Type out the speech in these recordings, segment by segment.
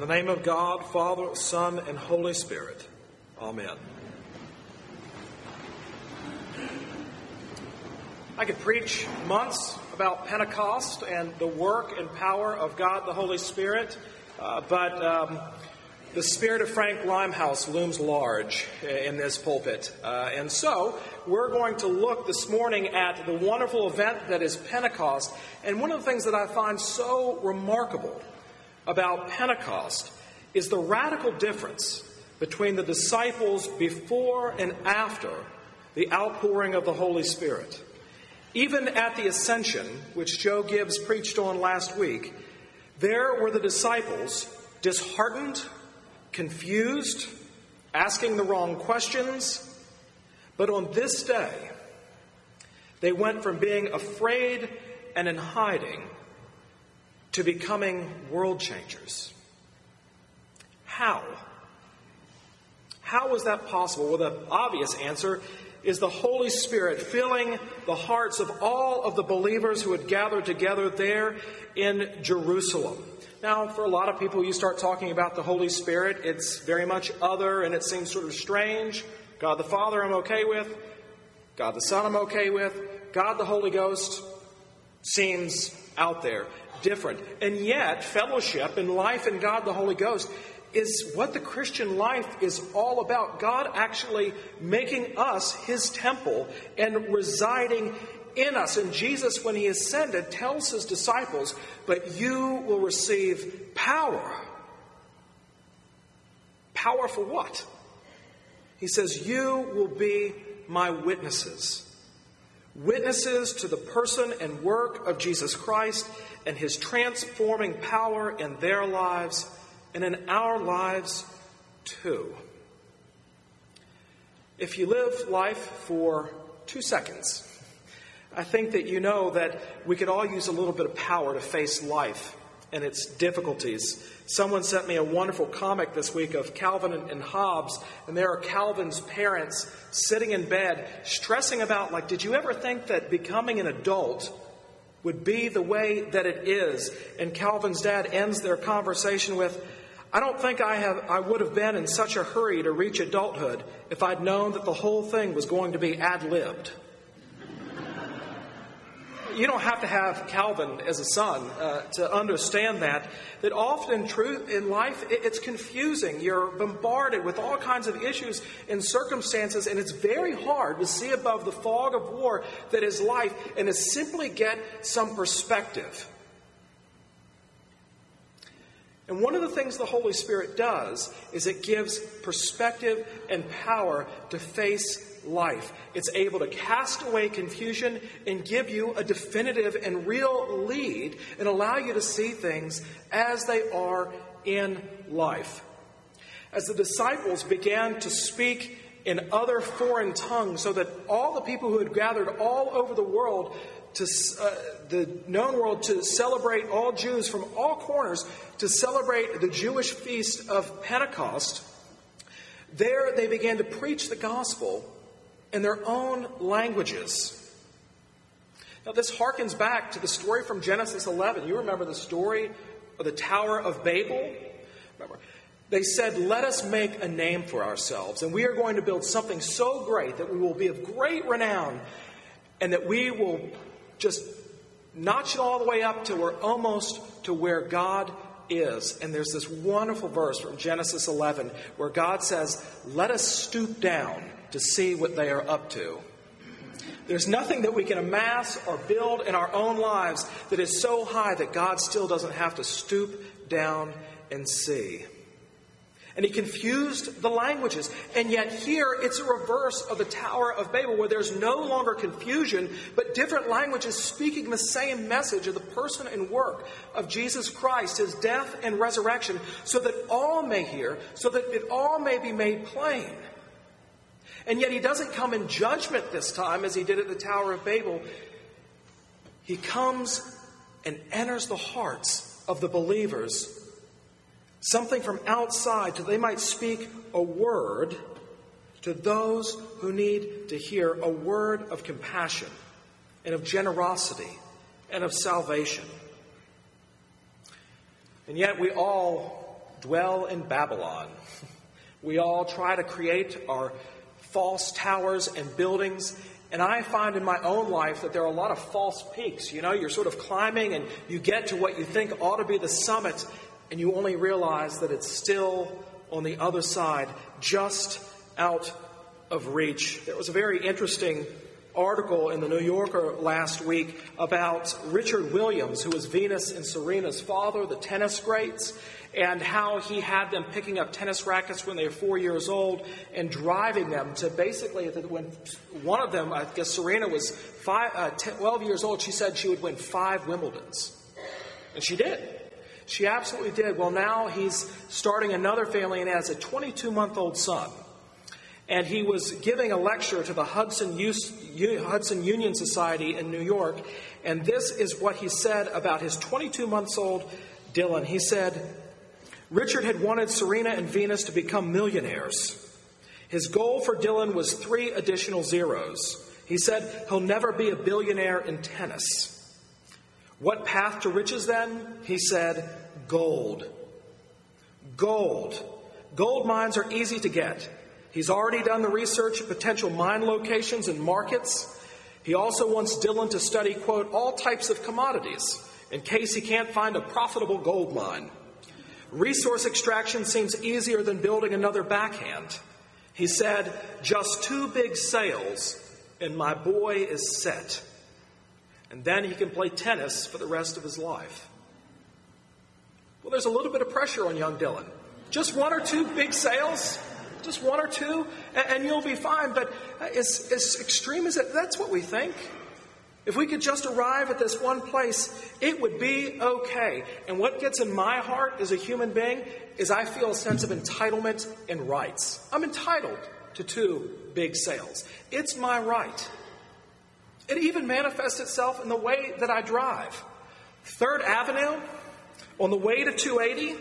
In the name of God, Father, Son, and Holy Spirit. Amen. I could preach months about Pentecost and the work and power of God the Holy Spirit, uh, but um, the spirit of Frank Limehouse looms large in this pulpit. Uh, and so, we're going to look this morning at the wonderful event that is Pentecost. And one of the things that I find so remarkable about Pentecost is the radical difference between the disciples before and after the outpouring of the Holy Spirit. Even at the ascension, which Joe Gibbs preached on last week, there were the disciples disheartened confused, asking the wrong questions. But on this day, they went from being afraid and in hiding to becoming world changers. How? How was that possible? Well, the obvious answer is the Holy Spirit filling the hearts of all of the believers who had gathered together there in Jerusalem. Now, for a lot of people, you start talking about the Holy Spirit, it's very much other and it seems sort of strange. God the Father, I'm okay with. God the Son, I'm okay with. God the Holy Ghost seems out there, different. And yet, fellowship and life in God the Holy Ghost is what the Christian life is all about. God actually making us his temple and residing in us. And Jesus, when he ascended, tells his disciples, But you will receive power. Power for what? He says, You will be my witnesses. Witnesses to the person and work of Jesus Christ and his transforming power in their lives and in our lives too. If you live life for two seconds, I think that you know that we could all use a little bit of power to face life and its difficulties. Someone sent me a wonderful comic this week of Calvin and Hobbes, and there are Calvin's parents sitting in bed stressing about, like, did you ever think that becoming an adult would be the way that it is? And Calvin's dad ends their conversation with, I don't think I, have, I would have been in such a hurry to reach adulthood if I'd known that the whole thing was going to be ad libbed you don't have to have Calvin as a son uh, to understand that. That often truth in life, it, it's confusing. You're bombarded with all kinds of issues and circumstances, and it's very hard to see above the fog of war that is life and to simply get some perspective. And one of the things the Holy Spirit does is it gives perspective and power to face life. It's able to cast away confusion and give you a definitive and real lead and allow you to see things as they are in life. As the disciples began to speak in other foreign tongues, so that all the people who had gathered all over the world to uh, the known world to celebrate all Jews from all corners to celebrate the Jewish feast of Pentecost, there they began to preach the gospel in their own languages. Now, this harkens back to the story from Genesis 11. You remember the story of the Tower of Babel? Remember, they said, Let us make a name for ourselves, and we are going to build something so great that we will be of great renown, and that we will just notch it all the way up to we're almost to where God is. And there's this wonderful verse from Genesis 11 where God says, Let us stoop down to see what they are up to. There's nothing that we can amass or build in our own lives that is so high that God still doesn't have to stoop down and see. And he confused the languages. And yet, here it's a reverse of the Tower of Babel, where there's no longer confusion, but different languages speaking the same message of the person and work of Jesus Christ, his death and resurrection, so that all may hear, so that it all may be made plain. And yet he doesn't come in judgment this time as he did at the Tower of Babel. He comes and enters the hearts of the believers, something from outside, so they might speak a word to those who need to hear a word of compassion and of generosity and of salvation. And yet we all dwell in Babylon. We all try to create our false towers and buildings. And I find in my own life that there are a lot of false peaks. You know, you're sort of climbing and you get to what you think ought to be the summit, and you only realize that it's still on the other side, just out of reach. There was a very interesting article in the New Yorker last week about Richard Williams, who was Venus and Serena's father, the tennis greats, and how he had them picking up tennis rackets when they were four years old and driving them to basically, when one of them, I guess Serena was five, uh, 10, 12 years old, she said she would win five Wimbledons. And she did. She absolutely did. Well, now he's starting another family and has a 22 month old son and he was giving a lecture to the Hudson, Hudson, Union Society in New York. And this is what he said about his 22 months old Dylan. He said, Richard had wanted Serena and Venus to become millionaires. His goal for Dylan was three additional zeros. He said he'll never be a billionaire in tennis. What path to riches then? He said, gold. Gold. Gold mines are easy to get. He's already done the research of potential mine locations and markets. He also wants Dylan to study, quote, all types of commodities in case he can't find a profitable gold mine. Resource extraction seems easier than building another backhand. He said, just two big sales and my boy is set. And then he can play tennis for the rest of his life. Well, there's a little bit of pressure on young Dylan. Just one or two big sales? just one or two, and, you'll be fine. But as, as extreme as it, that's what we think. If we could just arrive at this one place, it would be okay. And what gets in my heart as a human being is I feel a sense of entitlement and rights. I'm entitled to two big sales. It's my right. It even manifests itself in the way that I drive. Third Avenue, on the way to 280,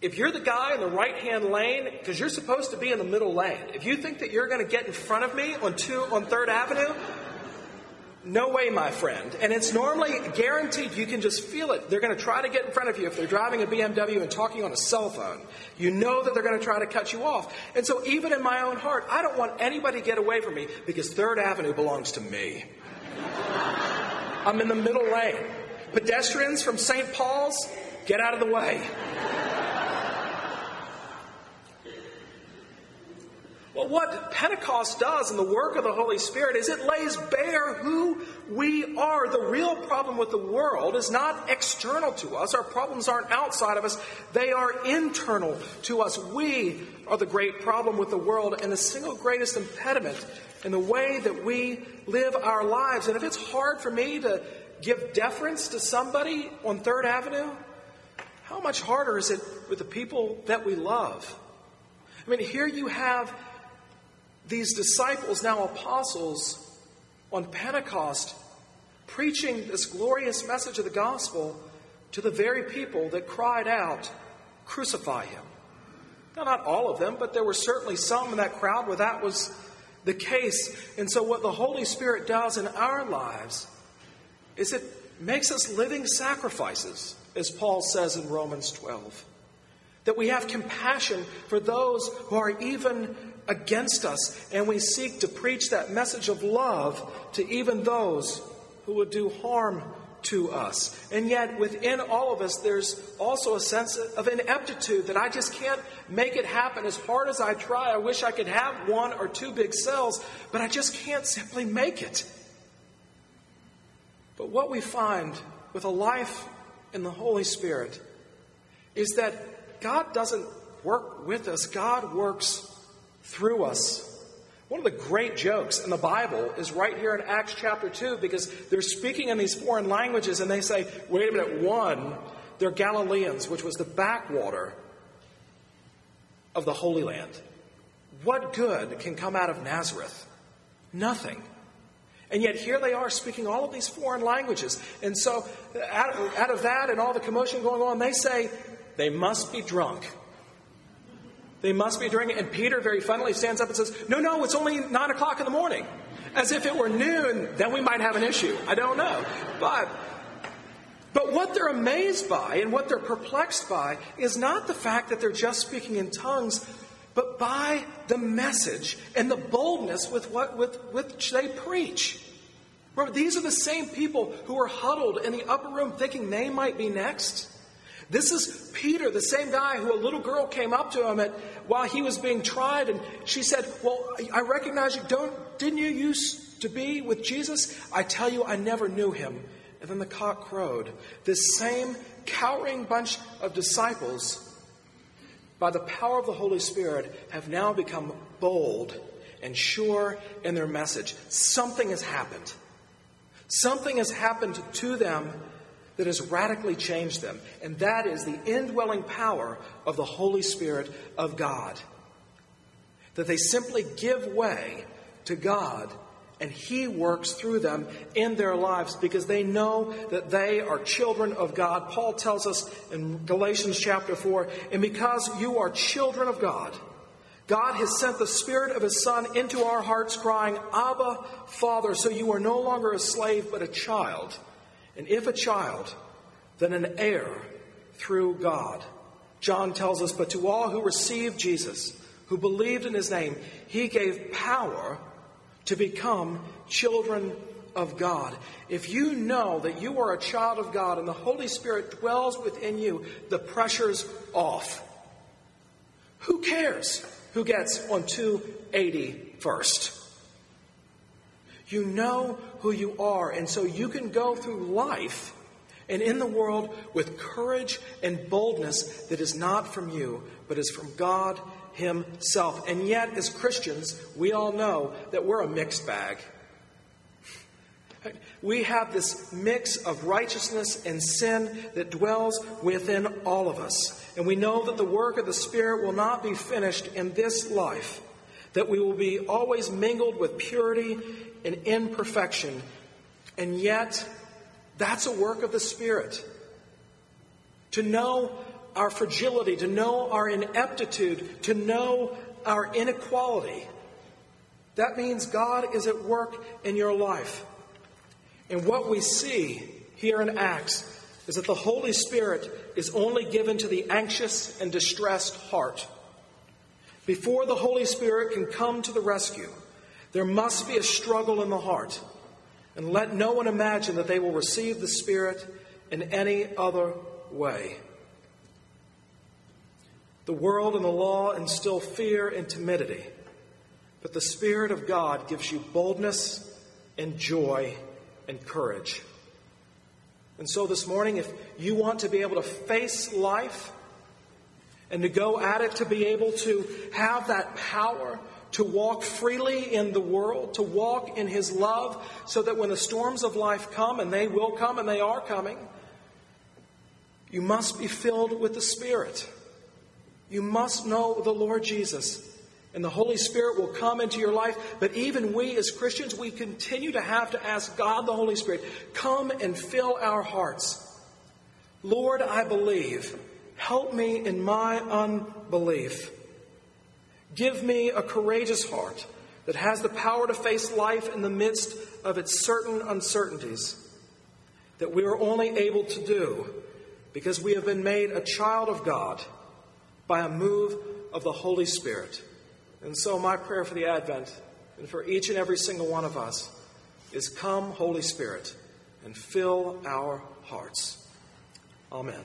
if you're the guy in the right hand lane, because you're supposed to be in the middle lane, if you think that you're going to get in front of me on two on Third Avenue, no way, my friend. And it's normally guaranteed. You can just feel it. They're going to try to get in front of you if they're driving a BMW and talking on a cell phone. You know that they're going to try to cut you off. And so, even in my own heart, I don't want anybody to get away from me because Third Avenue belongs to me. I'm in the middle lane. Pedestrians from St. Paul's, get out of the way. Well, what Pentecost does in the work of the Holy Spirit is it lays bare who we are. The real problem with the world is not external to us. Our problems aren't outside of us, they are internal to us. We are the great problem with the world and the single greatest impediment in the way that we live our lives. And if it's hard for me to give deference to somebody on Third Avenue, how much harder is it with the people that we love? I mean, here you have these disciples, now apostles, on Pentecost, preaching this glorious message of the gospel to the very people that cried out, Crucify him. Now, not all of them, but there were certainly some in that crowd where that was the case. And so, what the Holy Spirit does in our lives is it makes us living sacrifices, as Paul says in Romans 12. That we have compassion for those who are even against us, and we seek to preach that message of love to even those who would do harm to us. And yet, within all of us, there's also a sense of ineptitude that I just can't make it happen as hard as I try. I wish I could have one or two big cells, but I just can't simply make it. But what we find with a life in the Holy Spirit is that God doesn't work with us, God works through us. One of the great jokes in the Bible is right here in Acts chapter 2 because they're speaking in these foreign languages and they say, wait a minute, one, they're Galileans, which was the backwater of the Holy Land. What good can come out of Nazareth? Nothing. And yet here they are speaking all of these foreign languages. And so out, out of that and all the commotion going on, they say, they must be drunk. They must be drinking. And Peter very funnily stands up and says, No, no, it's only nine o'clock in the morning. As if it were noon, then we might have an issue. I don't know. But But what they're amazed by and what they're perplexed by is not the fact that they're just speaking in tongues, but by the message and the boldness with what with which they preach. Remember, these are the same people who were huddled in the upper room thinking they might be next. This is Peter, the same guy who a little girl came up to him at, while he was being tried, and she said, "Well, I recognize you. Don't didn't you used to be with Jesus? I tell you, I never knew him." And then the cock crowed. This same cowering bunch of disciples, by the power of the Holy Spirit, have now become bold and sure in their message. Something has happened. Something has happened to them that has radically changed them, and that is the indwelling power of the Holy Spirit of God. That they simply give way to God and He works through them in their lives because they know that they are children of God. Paul tells us in Galatians chapter 4 and because you are children of God, God has sent the Spirit of His Son into our hearts, crying, Abba, Father. So you are no longer a slave, but a child. And if a child, then an heir through God. John tells us, But to all who received Jesus, who believed in His name, He gave power to become children of God. If you know that you are a child of God and the Holy Spirit dwells within you, the pressure's off. Who cares who gets on 280 first? You know who you are, and so you can go through life and in the world with courage and boldness that is not from you, but is from God Himself. And yet, as Christians, we all know that we're a mixed bag. We have this mix of righteousness and sin that dwells within all of us. And we know that the work of the Spirit will not be finished in this life, that we will be always mingled with purity and imperfection. And yet, that's a work of the Spirit. To know our fragility, to know our ineptitude, to know our inequality. That means God is at work in your life. And what we see here in Acts is that the Holy Spirit is only given to the anxious and distressed heart. Before the Holy Spirit can come to the rescue, there must be a struggle in the heart. And let no one imagine that they will receive the Spirit in any other way. The world and the law instill fear and timidity, but the Spirit of God gives you boldness and joy and courage. And so this morning, if you want to be able to face life and to go at it, to be able to have that power to walk freely in the world, to walk in His love, so that when the storms of life come, and they will come and they are coming, you must be filled with the Spirit. You must know the Lord Jesus. And the Holy Spirit will come into your life. But even we as Christians, we continue to have to ask God, the Holy Spirit, come and fill our hearts. Lord, I believe. Help me in my unbelief. Give me a courageous heart that has the power to face life in the midst of its certain uncertainties that we are only able to do because we have been made a child of God by a move of the Holy Spirit. And so, my prayer for the Advent and for each and every single one of us is come, Holy Spirit, and fill our hearts. Amen.